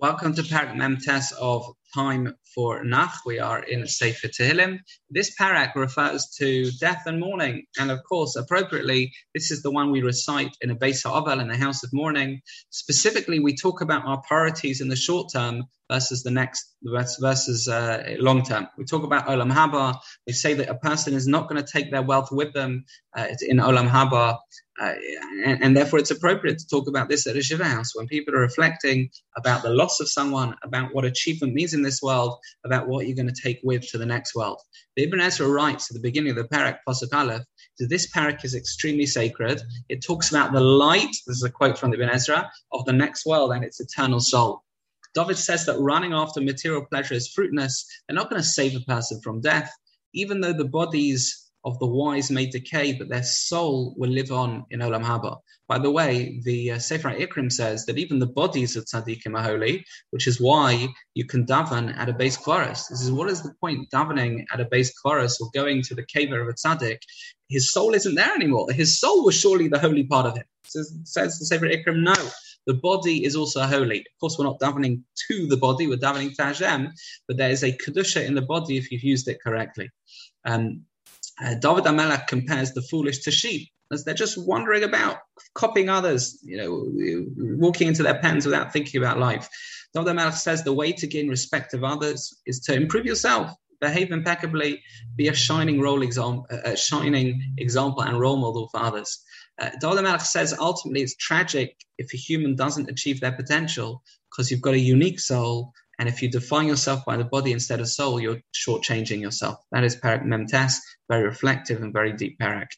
Welcome to Perek Memtes of Time for Nach. We are in Sefer Tehillim. This perek refers to death and mourning, and of course, appropriately, this is the one we recite in a Beis Ha'avel in the House of Mourning. Specifically, we talk about our priorities in the short term versus the next versus uh, long term. We talk about Olam Haba. We say that a person is not going to take their wealth with them uh, in Olam Haba, uh, and, and, therefore it's appropriate to talk about this at a Shiva house when people are reflecting about the loss of someone, about what achievement means in this world, about what you're going to take with to the next world. The Ibn Ezra writes at the beginning of the perek Pasuk Aleph that this perek is extremely sacred. It talks about the light. This is a quote from the Ibn Ezra of the next world and its eternal soul. David says that running after material pleasure is fruitless. They're not going to save a person from death, even though the bodies of the wise may decay, but their soul will live on in Olam Haba. By the way, the uh, Sefer Ikrim says that even the bodies of tzaddikim are holy, which is why you can daven at a beis kvaros. This is what is the point davening at a beis kvaros or going to the cave of a tzaddik? His soul isn't there anymore. His soul was surely the holy part of him. Says, says the Sefer Ikrim, no. The body is also holy. Of course, we're not davening to the body, we're davening to Hashem, but there is a kedusha in the body if you've used it correctly. Um, uh, David Hamelech compares the foolish to sheep as they're just wandering about, copying others, you know, walking into their pens without thinking about life. David Hamelech says the way to gain respect of others is to improve yourself, behave impeccably, be a shining role example, a shining example and role model for others. Uh, David says ultimately it's tragic if a human doesn't achieve their potential because you've got a unique soul and if you define yourself by the body instead of soul, you're shortchanging yourself. That is Perek Memtes, very reflective and very deep Perek.